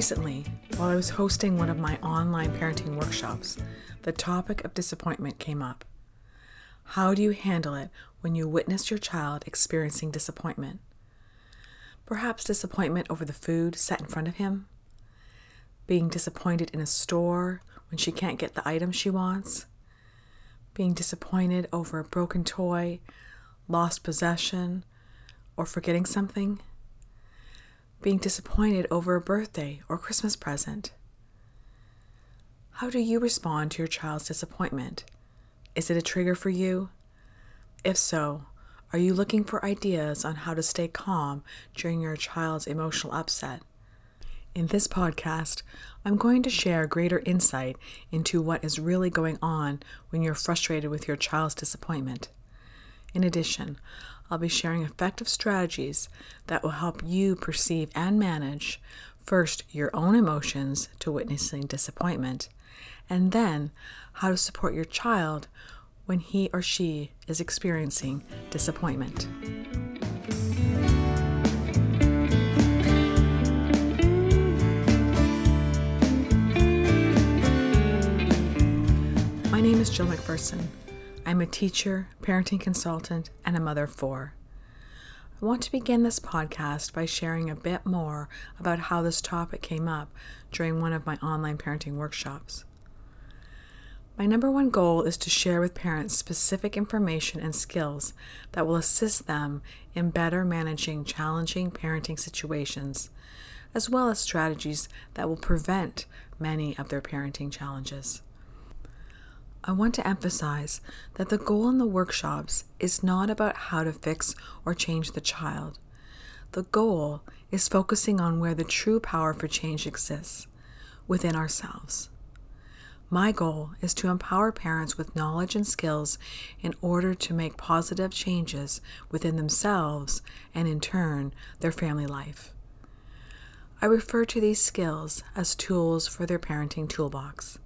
Recently, while I was hosting one of my online parenting workshops, the topic of disappointment came up. How do you handle it when you witness your child experiencing disappointment? Perhaps disappointment over the food set in front of him, being disappointed in a store when she can't get the item she wants, being disappointed over a broken toy, lost possession, or forgetting something, being disappointed over a birthday or Christmas present. How do you respond to your child's disappointment? Is it a trigger for you? If so, are you looking for ideas on how to stay calm during your child's emotional upset? In this podcast, I'm going to share greater insight into what is really going on when you're frustrated with your child's disappointment. In addition, I'll be sharing effective strategies that will help you perceive and manage first your own emotions to witnessing disappointment, and then how to support your child when he or she is experiencing disappointment. My name is Jill McPherson. I'm a teacher, parenting consultant, and a mother of four. I want to begin this podcast by sharing a bit more about how this topic came up during one of my online parenting workshops. My number one goal is to share with parents specific information and skills that will assist them in better managing challenging parenting situations, as well as strategies that will prevent many of their parenting challenges. I want to emphasize that the goal in the workshops is not about how to fix or change the child. The goal is focusing on where the true power for change exists within ourselves. My goal is to empower parents with knowledge and skills in order to make positive changes within themselves and, in turn, their family life. I refer to these skills as tools for their parenting toolbox.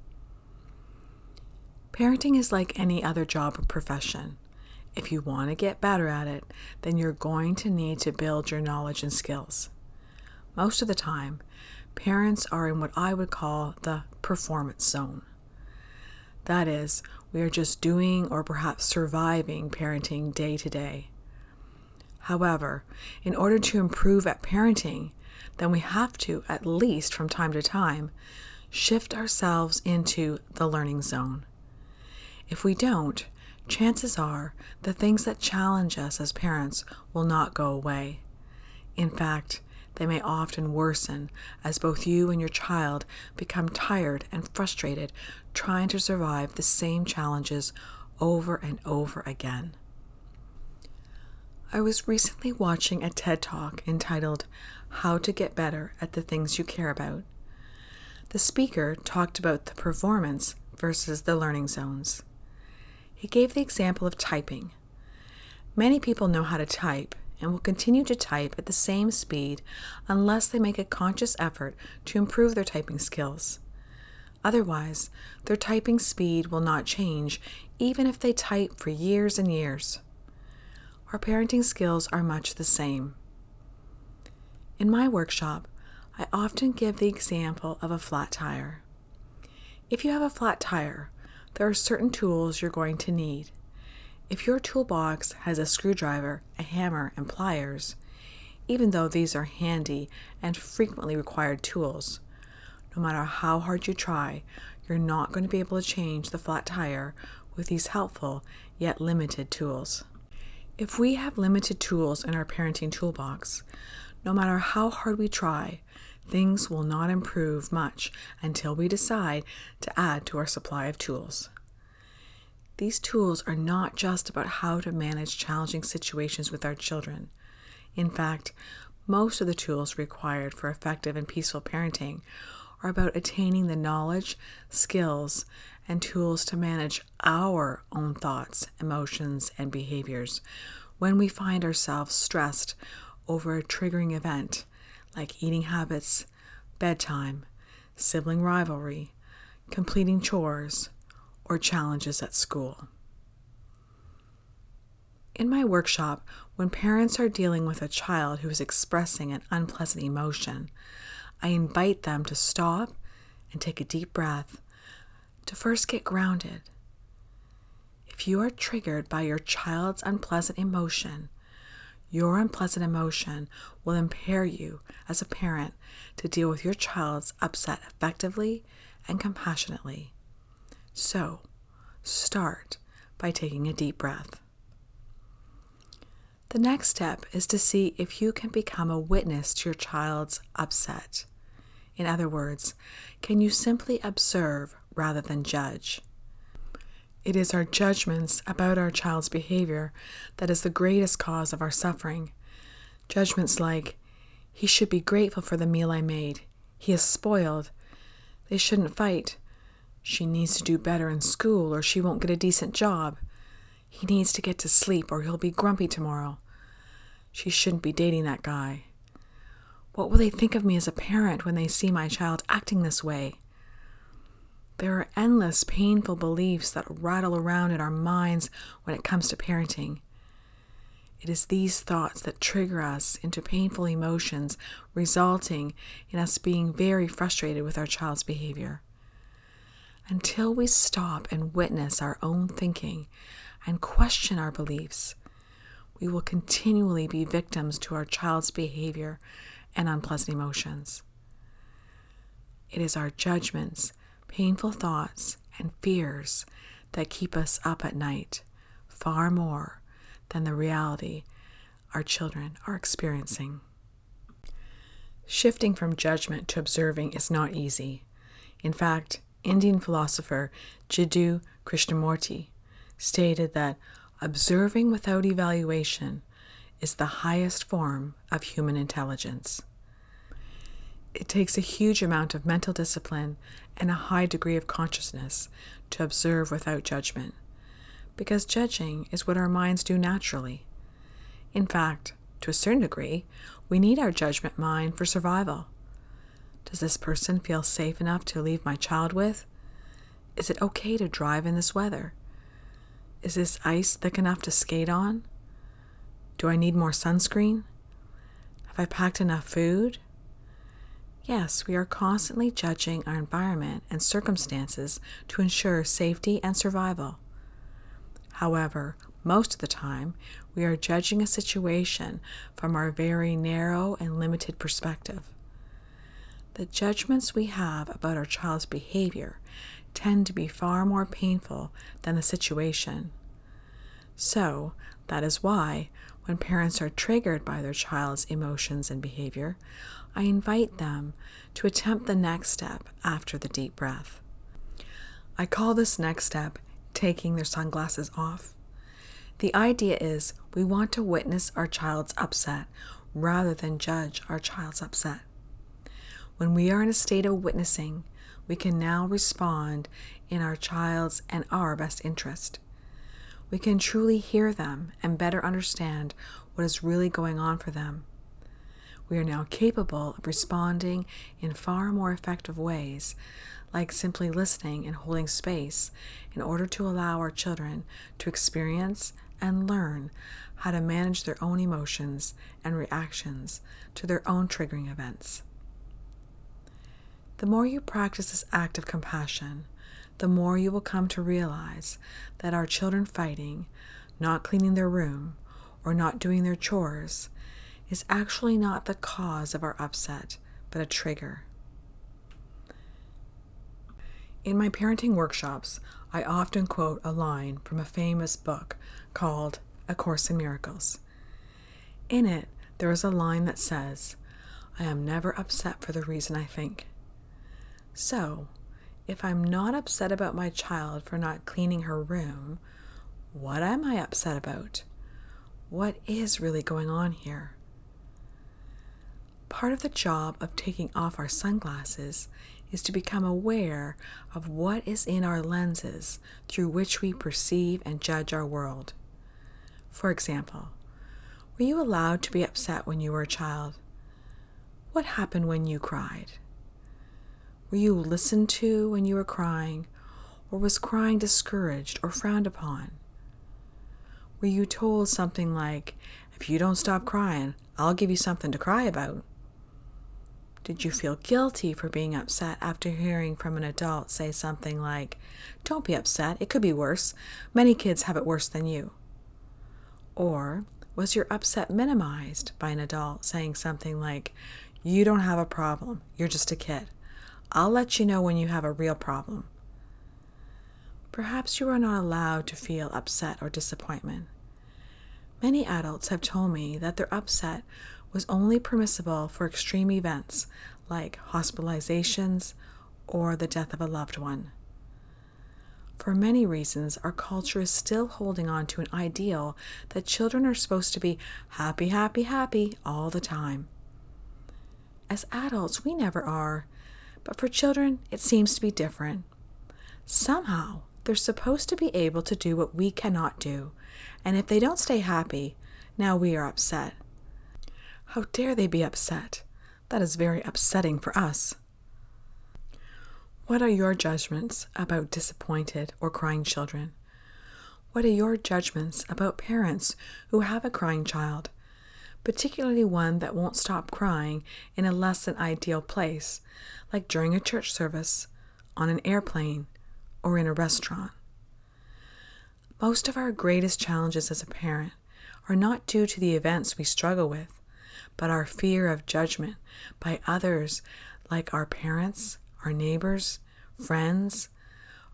Parenting is like any other job or profession. If you want to get better at it, then you're going to need to build your knowledge and skills. Most of the time, parents are in what I would call the performance zone. That is, we are just doing or perhaps surviving parenting day to day. However, in order to improve at parenting, then we have to, at least from time to time, shift ourselves into the learning zone. If we don't, chances are the things that challenge us as parents will not go away. In fact, they may often worsen as both you and your child become tired and frustrated trying to survive the same challenges over and over again. I was recently watching a TED Talk entitled How to Get Better at the Things You Care About. The speaker talked about the performance versus the learning zones. He gave the example of typing. Many people know how to type and will continue to type at the same speed unless they make a conscious effort to improve their typing skills. Otherwise, their typing speed will not change even if they type for years and years. Our parenting skills are much the same. In my workshop, I often give the example of a flat tire. If you have a flat tire, there are certain tools you're going to need. If your toolbox has a screwdriver, a hammer, and pliers, even though these are handy and frequently required tools, no matter how hard you try, you're not going to be able to change the flat tire with these helpful yet limited tools. If we have limited tools in our parenting toolbox, no matter how hard we try, things will not improve much until we decide to add to our supply of tools. These tools are not just about how to manage challenging situations with our children. In fact, most of the tools required for effective and peaceful parenting are about attaining the knowledge, skills, and tools to manage our own thoughts, emotions, and behaviors when we find ourselves stressed over a triggering event like eating habits, bedtime, sibling rivalry, completing chores, or challenges at school. In my workshop, when parents are dealing with a child who is expressing an unpleasant emotion, I invite them to stop and take a deep breath to first get grounded. If you are triggered by your child's unpleasant emotion, your unpleasant emotion will impair you as a parent to deal with your child's upset effectively and compassionately. So, start by taking a deep breath. The next step is to see if you can become a witness to your child's upset. In other words, can you simply observe rather than judge? It is our judgments about our child's behavior that is the greatest cause of our suffering. Judgments like, he should be grateful for the meal I made. He is spoiled. They shouldn't fight. She needs to do better in school or she won't get a decent job. He needs to get to sleep or he'll be grumpy tomorrow. She shouldn't be dating that guy. What will they think of me as a parent when they see my child acting this way? There are endless painful beliefs that rattle around in our minds when it comes to parenting. It is these thoughts that trigger us into painful emotions, resulting in us being very frustrated with our child's behavior. Until we stop and witness our own thinking and question our beliefs, we will continually be victims to our child's behavior and unpleasant emotions. It is our judgments painful thoughts, and fears that keep us up at night far more than the reality our children are experiencing. Shifting from judgment to observing is not easy. In fact, Indian philosopher Jiddu Krishnamurti stated that observing without evaluation is the highest form of human intelligence. It takes a huge amount of mental discipline and a high degree of consciousness to observe without judgment, because judging is what our minds do naturally. In fact, to a certain degree, we need our judgment mind for survival. Does this person feel safe enough to leave my child with? Is it okay to drive in this weather? Is this ice thick enough to skate on? Do I need more sunscreen? Have I packed enough food? Yes, we are constantly judging our environment and circumstances to ensure safety and survival. However, most of the time, we are judging a situation from our very narrow and limited perspective. The judgments we have about our child's behavior tend to be far more painful than the situation. So, that is why, when parents are triggered by their child's emotions and behavior, I invite them to attempt the next step after the deep breath. I call this next step taking their sunglasses off. The idea is we want to witness our child's upset rather than judge our child's upset. When we are in a state of witnessing, we can now respond in our child's and our best interest. We can truly hear them and better understand what is really going on for them we are now capable of responding in far more effective ways, like simply listening and holding space, in order to allow our children to experience and learn how to manage their own emotions and reactions to their own triggering events. The more you practice this act of compassion, the more you will come to realize that our children fighting, not cleaning their room, or not doing their chores is actually not the cause of our upset, but a trigger. In my parenting workshops, I often quote a line from a famous book called A Course in Miracles. In it, there is a line that says, I am never upset for the reason I think. So, if I'm not upset about my child for not cleaning her room, what am I upset about? What is really going on here? Part of the job of taking off our sunglasses is to become aware of what is in our lenses through which we perceive and judge our world. For example, were you allowed to be upset when you were a child? What happened when you cried? Were you listened to when you were crying, or was crying discouraged or frowned upon? Were you told something like, If you don't stop crying, I'll give you something to cry about? Did you feel guilty for being upset after hearing from an adult say something like, Don't be upset, it could be worse. Many kids have it worse than you. Or was your upset minimized by an adult saying something like, You don't have a problem, you're just a kid. I'll let you know when you have a real problem. Perhaps you are not allowed to feel upset or disappointment. Many adults have told me that their upset was only permissible for extreme events like hospitalizations or the death of a loved one. For many reasons, our culture is still holding on to an ideal that children are supposed to be happy, happy, happy all the time. As adults, we never are, but for children, it seems to be different. Somehow, they're supposed to be able to do what we cannot do, and if they don't stay happy, now we are upset. How dare they be upset? That is very upsetting for us. What are your judgments about disappointed or crying children? What are your judgments about parents who have a crying child, particularly one that won't stop crying in a less than ideal place, like during a church service, on an airplane, or in a restaurant? Most of our greatest challenges as a parent are not due to the events we struggle with, but our fear of judgment by others like our parents, our neighbors, friends,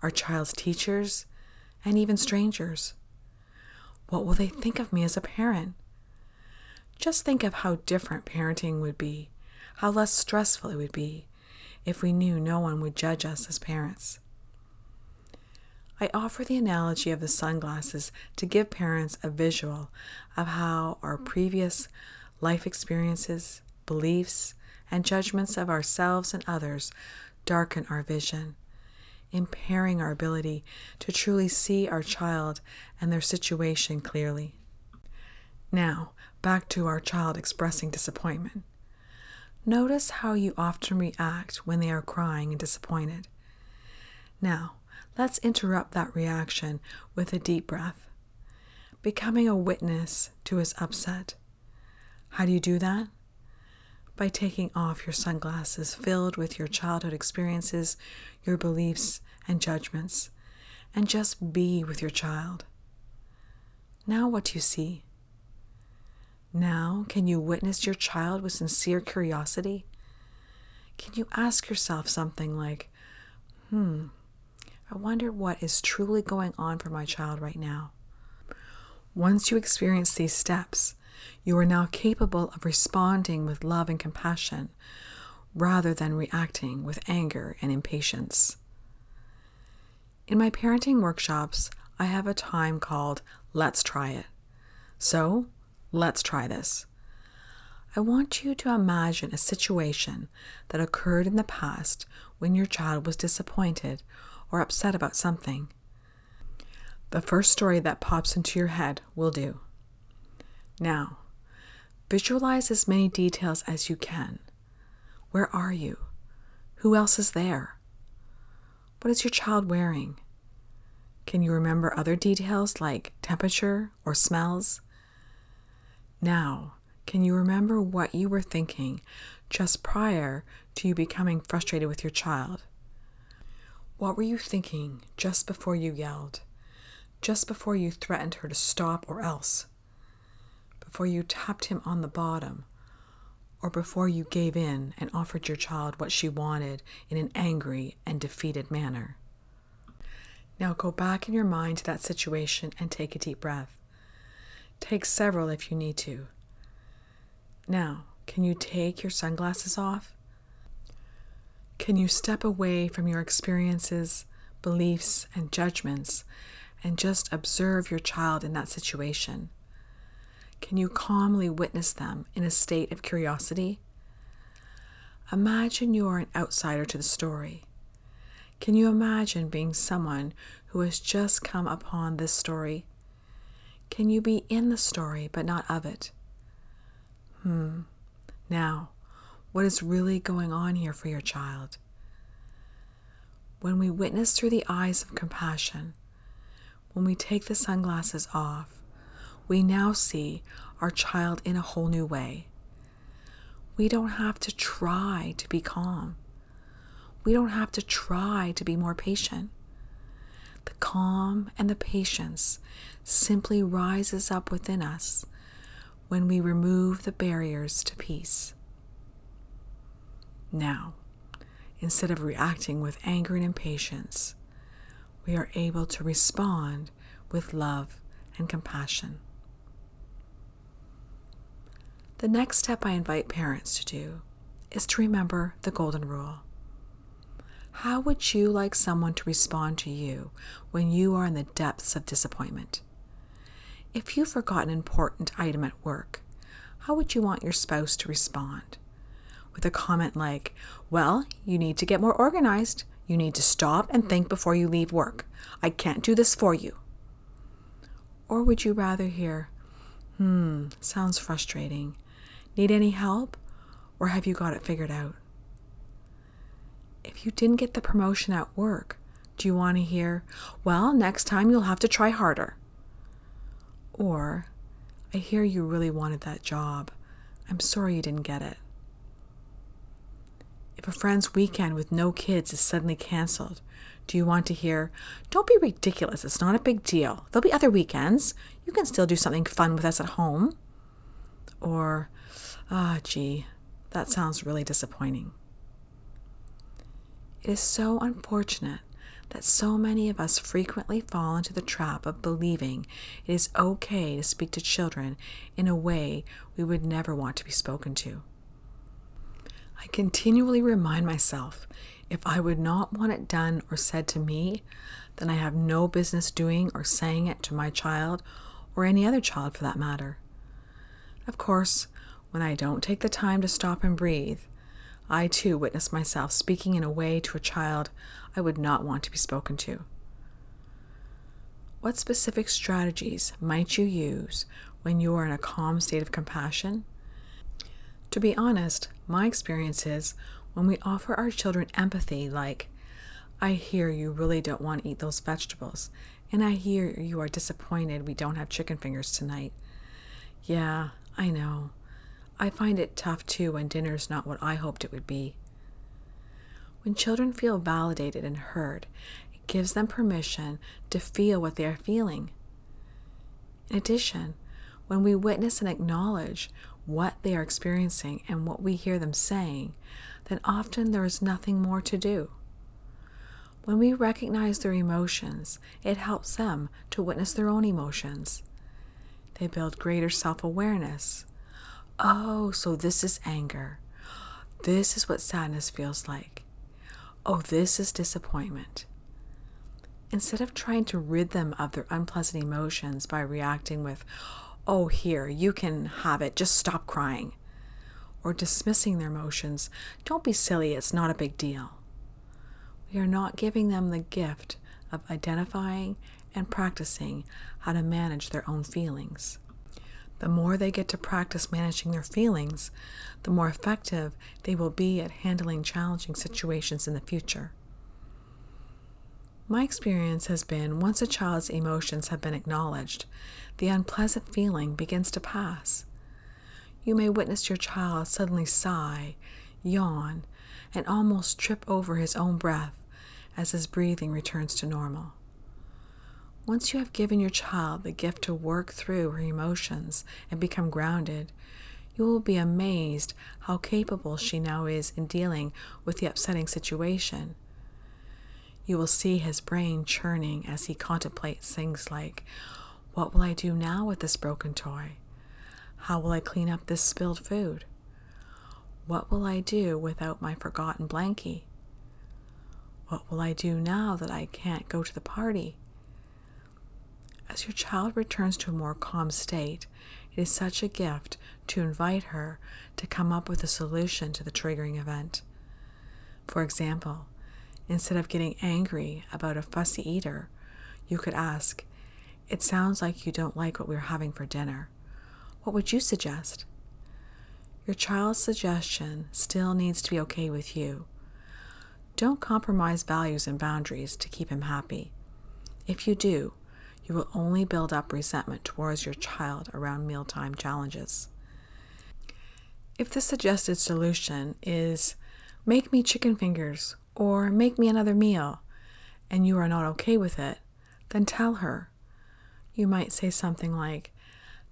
our child's teachers, and even strangers. What will they think of me as a parent? Just think of how different parenting would be, how less stressful it would be if we knew no one would judge us as parents. I offer the analogy of the sunglasses to give parents a visual of how our previous life experiences, beliefs, and judgments of ourselves and others darken our vision, impairing our ability to truly see our child and their situation clearly. Now, back to our child expressing disappointment. Notice how you often react when they are crying and disappointed. Now, let's interrupt that reaction with a deep breath, becoming a witness to his upset. How do you do that? By taking off your sunglasses filled with your childhood experiences, your beliefs, and judgments, and just be with your child. Now, what do you see? Now, can you witness your child with sincere curiosity? Can you ask yourself something like, hmm, I wonder what is truly going on for my child right now? Once you experience these steps, you are now capable of responding with love and compassion rather than reacting with anger and impatience. In my parenting workshops, I have a time called Let's Try It. So, let's try this. I want you to imagine a situation that occurred in the past when your child was disappointed or upset about something. The first story that pops into your head will do. Now, visualize as many details as you can. Where are you? Who else is there? What is your child wearing? Can you remember other details like temperature or smells? Now, can you remember what you were thinking just prior to you becoming frustrated with your child? What were you thinking just before you yelled? Just before you threatened her to stop or else? Before you tapped him on the bottom, or before you gave in and offered your child what she wanted in an angry and defeated manner. Now go back in your mind to that situation and take a deep breath. Take several if you need to. Now, can you take your sunglasses off? Can you step away from your experiences, beliefs, and judgments and just observe your child in that situation? Can you calmly witness them in a state of curiosity? Imagine you are an outsider to the story. Can you imagine being someone who has just come upon this story? Can you be in the story but not of it? Hmm. Now, what is really going on here for your child? When we witness through the eyes of compassion, when we take the sunglasses off, we now see our child in a whole new way. We don't have to try to be calm. We don't have to try to be more patient. The calm and the patience simply rises up within us when we remove the barriers to peace. Now, instead of reacting with anger and impatience, we are able to respond with love and compassion. The next step I invite parents to do is to remember the golden rule. How would you like someone to respond to you when you are in the depths of disappointment? If you forgot an important item at work, how would you want your spouse to respond? With a comment like, Well, you need to get more organized. You need to stop and think before you leave work. I can't do this for you. Or would you rather hear, Hmm, sounds frustrating. Need any help? Or have you got it figured out? If you didn't get the promotion at work, do you want to hear, Well, next time you'll have to try harder? Or, I hear you really wanted that job. I'm sorry you didn't get it. If a friend's weekend with no kids is suddenly canceled, do you want to hear, Don't be ridiculous, it's not a big deal. There'll be other weekends. You can still do something fun with us at home. Or, Ah, oh, gee, that sounds really disappointing. It is so unfortunate that so many of us frequently fall into the trap of believing it is okay to speak to children in a way we would never want to be spoken to. I continually remind myself if I would not want it done or said to me, then I have no business doing or saying it to my child or any other child for that matter. Of course, when I don't take the time to stop and breathe, I too witness myself speaking in a way to a child I would not want to be spoken to. What specific strategies might you use when you are in a calm state of compassion? To be honest, my experience is when we offer our children empathy, like, I hear you really don't want to eat those vegetables, and I hear you are disappointed we don't have chicken fingers tonight. Yeah, I know. I find it tough too when dinner's not what I hoped it would be. When children feel validated and heard, it gives them permission to feel what they are feeling. In addition, when we witness and acknowledge what they are experiencing and what we hear them saying, then often there is nothing more to do. When we recognize their emotions, it helps them to witness their own emotions. They build greater self awareness Oh, so this is anger. This is what sadness feels like. Oh, this is disappointment. Instead of trying to rid them of their unpleasant emotions by reacting with, oh, here, you can have it, just stop crying, or dismissing their emotions, don't be silly, it's not a big deal. We are not giving them the gift of identifying and practicing how to manage their own feelings. The more they get to practice managing their feelings, the more effective they will be at handling challenging situations in the future. My experience has been once a child's emotions have been acknowledged, the unpleasant feeling begins to pass. You may witness your child suddenly sigh, yawn, and almost trip over his own breath as his breathing returns to normal. Once you have given your child the gift to work through her emotions and become grounded, you will be amazed how capable she now is in dealing with the upsetting situation. You will see his brain churning as he contemplates things like What will I do now with this broken toy? How will I clean up this spilled food? What will I do without my forgotten blankie? What will I do now that I can't go to the party? As your child returns to a more calm state, it is such a gift to invite her to come up with a solution to the triggering event. For example, instead of getting angry about a fussy eater, you could ask, It sounds like you don't like what we're having for dinner. What would you suggest? Your child's suggestion still needs to be okay with you. Don't compromise values and boundaries to keep him happy. If you do, you will only build up resentment towards your child around mealtime challenges. If the suggested solution is make me chicken fingers or make me another meal, and you are not okay with it, then tell her. You might say something like,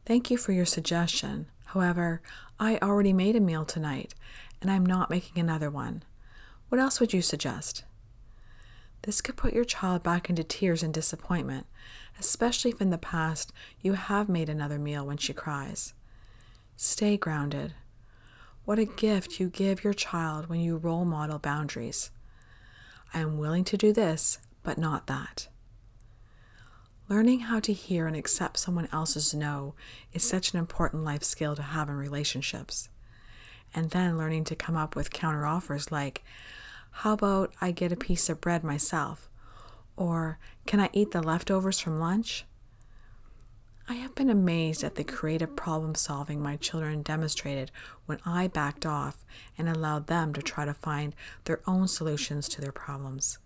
Thank you for your suggestion. However, I already made a meal tonight, and I'm not making another one. What else would you suggest? This could put your child back into tears and disappointment, especially if in the past you have made another meal when she cries. Stay grounded. What a gift you give your child when you role model boundaries. I am willing to do this, but not that. Learning how to hear and accept someone else's no is such an important life skill to have in relationships. And then learning to come up with counteroffers like, how about I get a piece of bread myself? Or can I eat the leftovers from lunch? I have been amazed at the creative problem solving my children demonstrated when I backed off and allowed them to try to find their own solutions to their problems.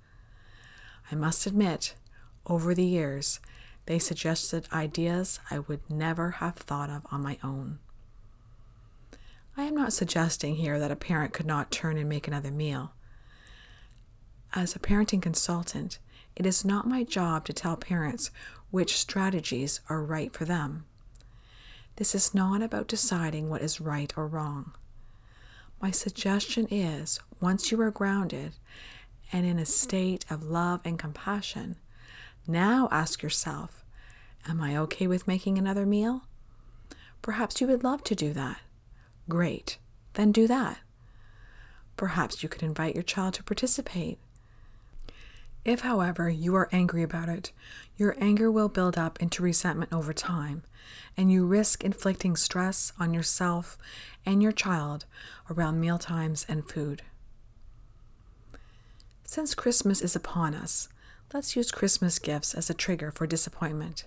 I must admit, over the years, they suggested ideas I would never have thought of on my own. I am not suggesting here that a parent could not turn and make another meal. As a parenting consultant, it is not my job to tell parents which strategies are right for them. This is not about deciding what is right or wrong. My suggestion is once you are grounded and in a state of love and compassion, now ask yourself Am I okay with making another meal? Perhaps you would love to do that. Great, then do that. Perhaps you could invite your child to participate. If, however, you are angry about it, your anger will build up into resentment over time, and you risk inflicting stress on yourself and your child around meal times and food. Since Christmas is upon us, let's use Christmas gifts as a trigger for disappointment.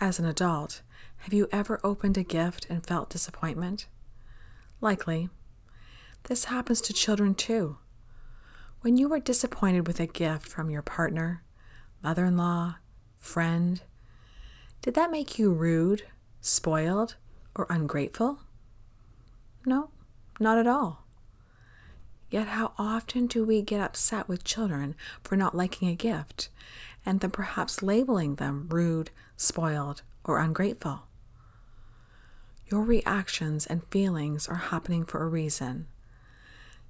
As an adult, have you ever opened a gift and felt disappointment? Likely. This happens to children too. When you are disappointed with a gift from your partner, mother in law, friend, did that make you rude, spoiled, or ungrateful? No, not at all. Yet, how often do we get upset with children for not liking a gift and then perhaps labeling them rude, spoiled, or ungrateful? Your reactions and feelings are happening for a reason.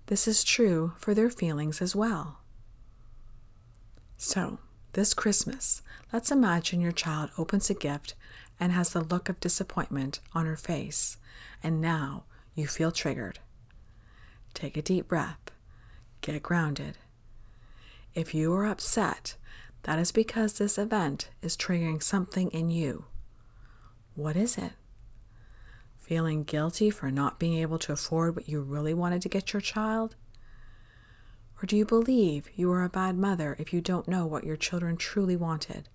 This is true for their feelings as well. So, this Christmas, let's imagine your child opens a gift and has the look of disappointment on her face, and now you feel triggered. Take a deep breath. Get grounded. If you are upset, that is because this event is triggering something in you. What is it? Feeling guilty for not being able to afford what you really wanted to get your child? Or do you believe you are a bad mother if you don't know what your children truly wanted?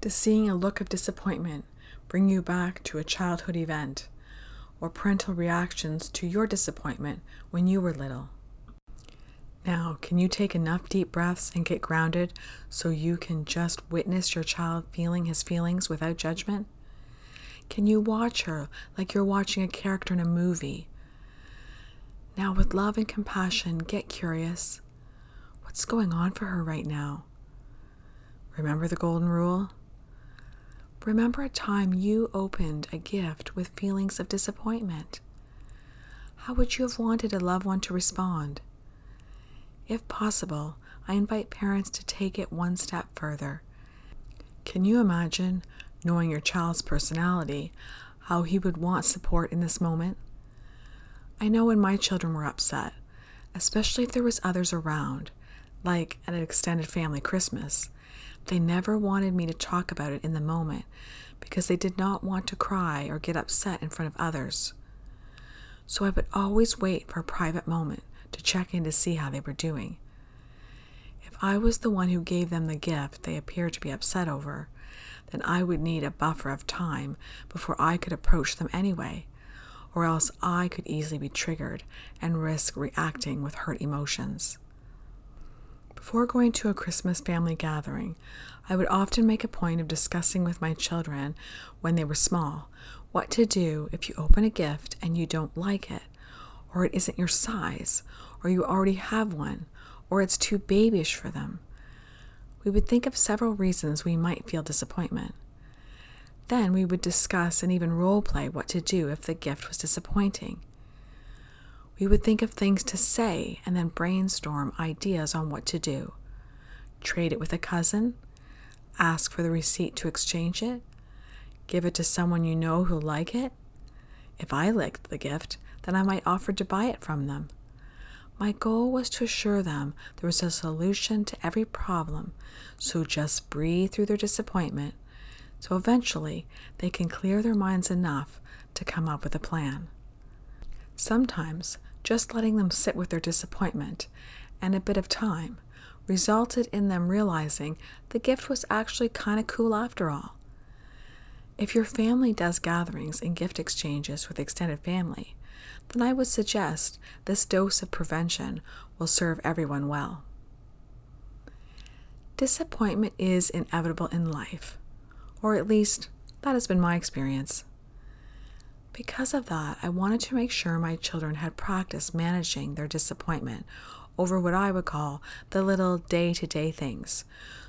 Does seeing a look of disappointment bring you back to a childhood event or parental reactions to your disappointment when you were little? Now, can you take enough deep breaths and get grounded so you can just witness your child feeling his feelings without judgment? Can you watch her like you're watching a character in a movie? Now, with love and compassion, get curious. What's going on for her right now? Remember the golden rule? Remember a time you opened a gift with feelings of disappointment. How would you have wanted a loved one to respond? If possible, I invite parents to take it one step further. Can you imagine knowing your child's personality, how he would want support in this moment. I know when my children were upset, especially if there was others around, like at an extended family Christmas, they never wanted me to talk about it in the moment because they did not want to cry or get upset in front of others. So I would always wait for a private moment to check in to see how they were doing. If I was the one who gave them the gift they appeared to be upset over, then I would need a buffer of time before I could approach them anyway, or else I could easily be triggered and risk reacting with hurt emotions. Before going to a Christmas family gathering, I would often make a point of discussing with my children when they were small what to do if you open a gift and you don't like it, or it isn't your size, or you already have one, or it's too babyish for them. We would think of several reasons we might feel disappointment. Then we would discuss and even role play what to do if the gift was disappointing. We would think of things to say and then brainstorm ideas on what to do. Trade it with a cousin, ask for the receipt to exchange it, give it to someone you know who'll like it. If I liked the gift, then I might offer to buy it from them. My goal was to assure them there was a solution to every problem, so just breathe through their disappointment so eventually they can clear their minds enough to come up with a plan. Sometimes just letting them sit with their disappointment and a bit of time resulted in them realizing the gift was actually kind of cool after all. If your family does gatherings and gift exchanges with extended family, then I would suggest this dose of prevention will serve everyone well. Disappointment is inevitable in life, or at least that has been my experience. Because of that, I wanted to make sure my children had practice managing their disappointment over what I would call the little day to day things,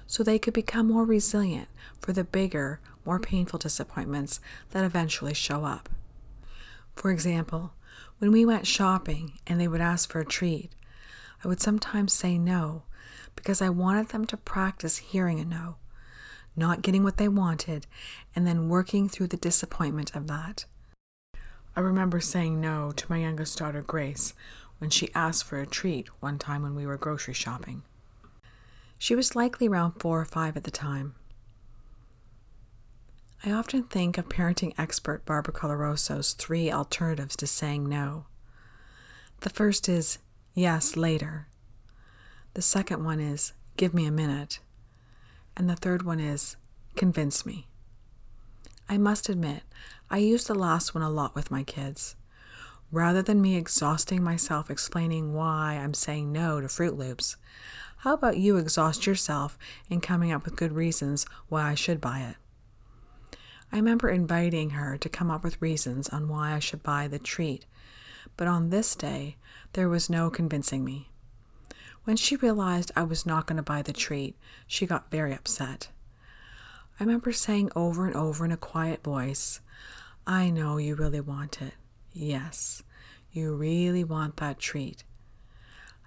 so they could become more resilient for the bigger, more painful disappointments that eventually show up. For example, when we went shopping and they would ask for a treat, I would sometimes say no because I wanted them to practice hearing a no, not getting what they wanted, and then working through the disappointment of that. I remember saying no to my youngest daughter, Grace, when she asked for a treat one time when we were grocery shopping. She was likely around four or five at the time. I often think of parenting expert Barbara Coloroso's three alternatives to saying no. The first is yes, later. The second one is give me a minute. And the third one is convince me. I must admit, I use the last one a lot with my kids. Rather than me exhausting myself explaining why I'm saying no to Froot Loops, how about you exhaust yourself in coming up with good reasons why I should buy it? I remember inviting her to come up with reasons on why I should buy the treat, but on this day, there was no convincing me. When she realized I was not going to buy the treat, she got very upset. I remember saying over and over in a quiet voice, I know you really want it. Yes, you really want that treat.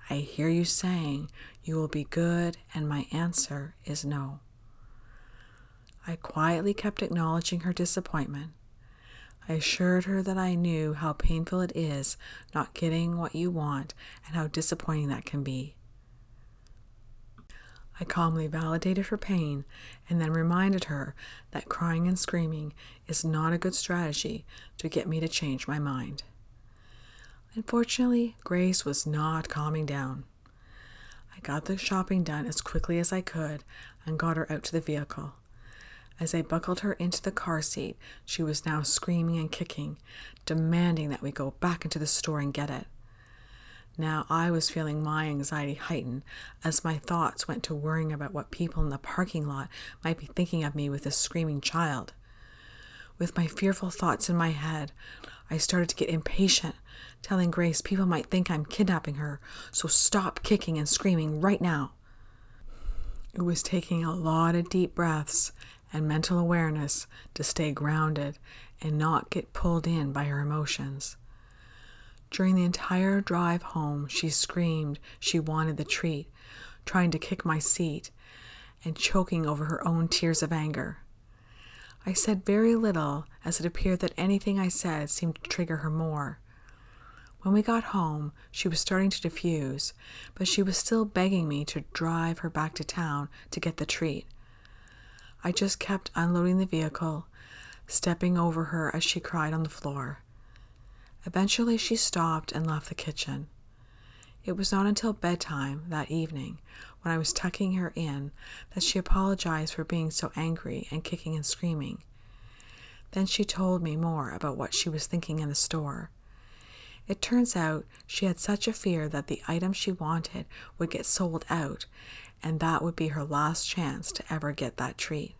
I hear you saying you will be good, and my answer is no. I quietly kept acknowledging her disappointment. I assured her that I knew how painful it is not getting what you want and how disappointing that can be. I calmly validated her pain and then reminded her that crying and screaming is not a good strategy to get me to change my mind. Unfortunately, Grace was not calming down. I got the shopping done as quickly as I could and got her out to the vehicle. As I buckled her into the car seat, she was now screaming and kicking, demanding that we go back into the store and get it. Now I was feeling my anxiety heighten as my thoughts went to worrying about what people in the parking lot might be thinking of me with this screaming child. With my fearful thoughts in my head, I started to get impatient, telling Grace people might think I'm kidnapping her, so stop kicking and screaming right now. It was taking a lot of deep breaths and mental awareness to stay grounded and not get pulled in by her emotions. During the entire drive home, she screamed she wanted the treat, trying to kick my seat, and choking over her own tears of anger. I said very little, as it appeared that anything I said seemed to trigger her more. When we got home, she was starting to diffuse, but she was still begging me to drive her back to town to get the treat. I just kept unloading the vehicle, stepping over her as she cried on the floor. Eventually, she stopped and left the kitchen. It was not until bedtime that evening, when I was tucking her in, that she apologized for being so angry and kicking and screaming. Then she told me more about what she was thinking in the store. It turns out she had such a fear that the item she wanted would get sold out, and that would be her last chance to ever get that treat.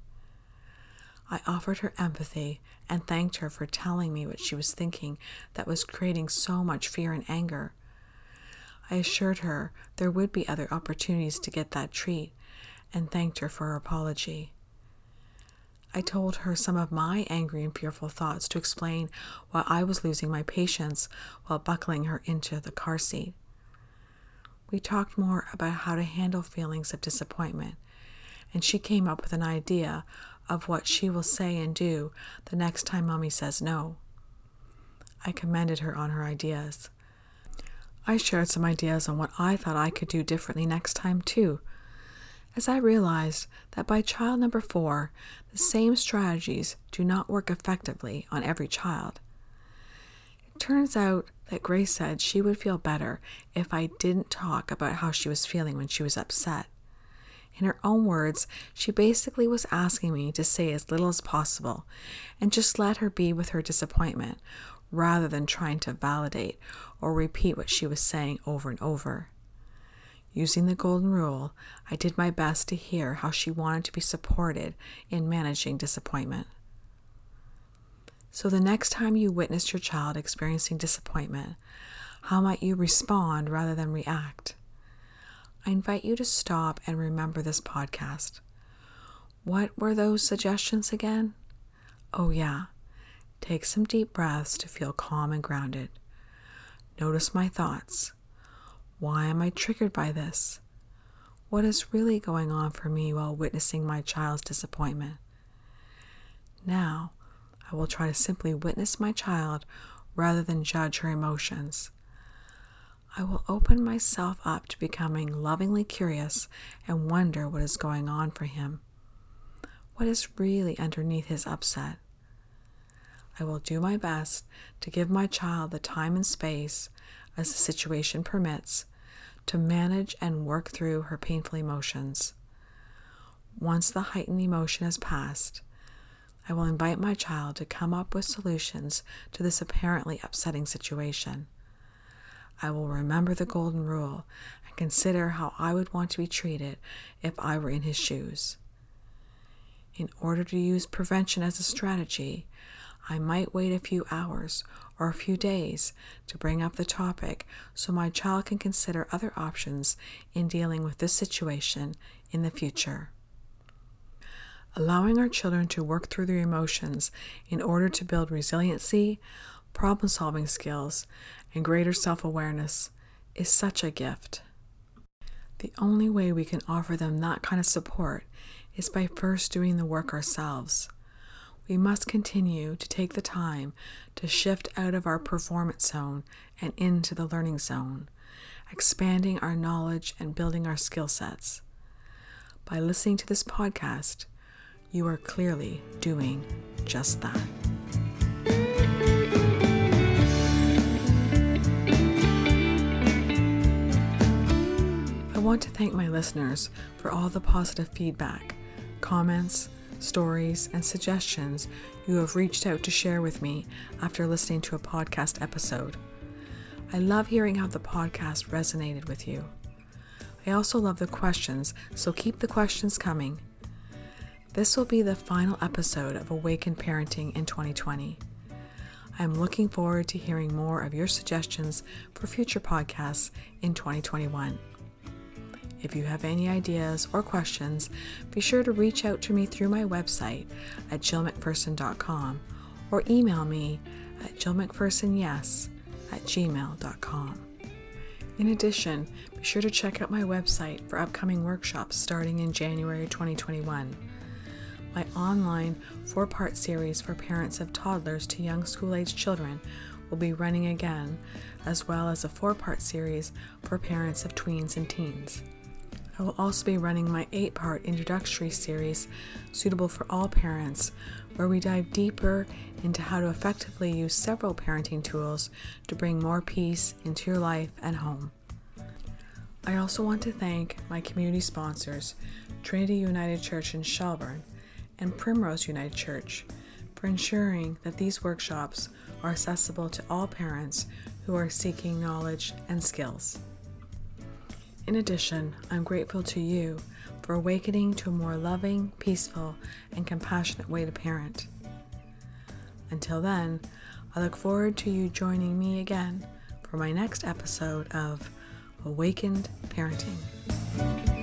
I offered her empathy and thanked her for telling me what she was thinking that was creating so much fear and anger. I assured her there would be other opportunities to get that treat and thanked her for her apology. I told her some of my angry and fearful thoughts to explain why I was losing my patience while buckling her into the car seat. We talked more about how to handle feelings of disappointment, and she came up with an idea of what she will say and do the next time Mommy says no. I commended her on her ideas. I shared some ideas on what I thought I could do differently next time, too, as I realized that by child number four, the same strategies do not work effectively on every child. It turns out that Grace said she would feel better if I didn't talk about how she was feeling when she was upset. In her own words, she basically was asking me to say as little as possible and just let her be with her disappointment rather than trying to validate or repeat what she was saying over and over. Using the golden rule, I did my best to hear how she wanted to be supported in managing disappointment. So, the next time you witness your child experiencing disappointment, how might you respond rather than react? I invite you to stop and remember this podcast. What were those suggestions again? Oh, yeah. Take some deep breaths to feel calm and grounded. Notice my thoughts. Why am I triggered by this? What is really going on for me while witnessing my child's disappointment? Now, I will try to simply witness my child rather than judge her emotions. I will open myself up to becoming lovingly curious and wonder what is going on for him. What is really underneath his upset? I will do my best to give my child the time and space, as the situation permits, to manage and work through her painful emotions. Once the heightened emotion has passed, I will invite my child to come up with solutions to this apparently upsetting situation. I will remember the golden rule and consider how I would want to be treated if I were in his shoes. In order to use prevention as a strategy, I might wait a few hours or a few days to bring up the topic so my child can consider other options in dealing with this situation in the future. Allowing our children to work through their emotions in order to build resiliency, problem solving skills, and greater self awareness is such a gift. The only way we can offer them that kind of support is by first doing the work ourselves we must continue to take the time to shift out of our performance zone and into the learning zone, expanding our knowledge and building our skill sets. By listening to this podcast, you are clearly doing just that. I want to thank my listeners for all the positive feedback, comments, stories, and suggestions you have reached out to share with me after listening to a podcast episode. I love hearing how the podcast resonated with you. I also love the questions, so keep the questions coming. This will be the final episode of Awakened Parenting in 2020. I am looking forward to hearing more of your suggestions for future podcasts in 2021. If you have any ideas or questions, be sure to reach out to me through my website at jillmcpherson.com or email me at jillmcphersonyes at gmail.com. In addition, be sure to check out my website for upcoming workshops starting in January 2021. My online four part series for parents of toddlers to young school age children will be running again, as well as a four part series for parents of tweens and teens. I will also be running my eight part introductory series suitable for all parents, where we dive deeper into how to effectively use several parenting tools to bring more peace into your life and home. I also want to thank my community sponsors, Trinity United Church in Shelburne and Primrose United Church, for ensuring that these workshops are accessible to all parents who are seeking knowledge and skills. In addition, I'm grateful to you for awakening to a more loving, peaceful, and compassionate way to parent. Until then, I look forward to you joining me again for my next episode of Awakened Parenting.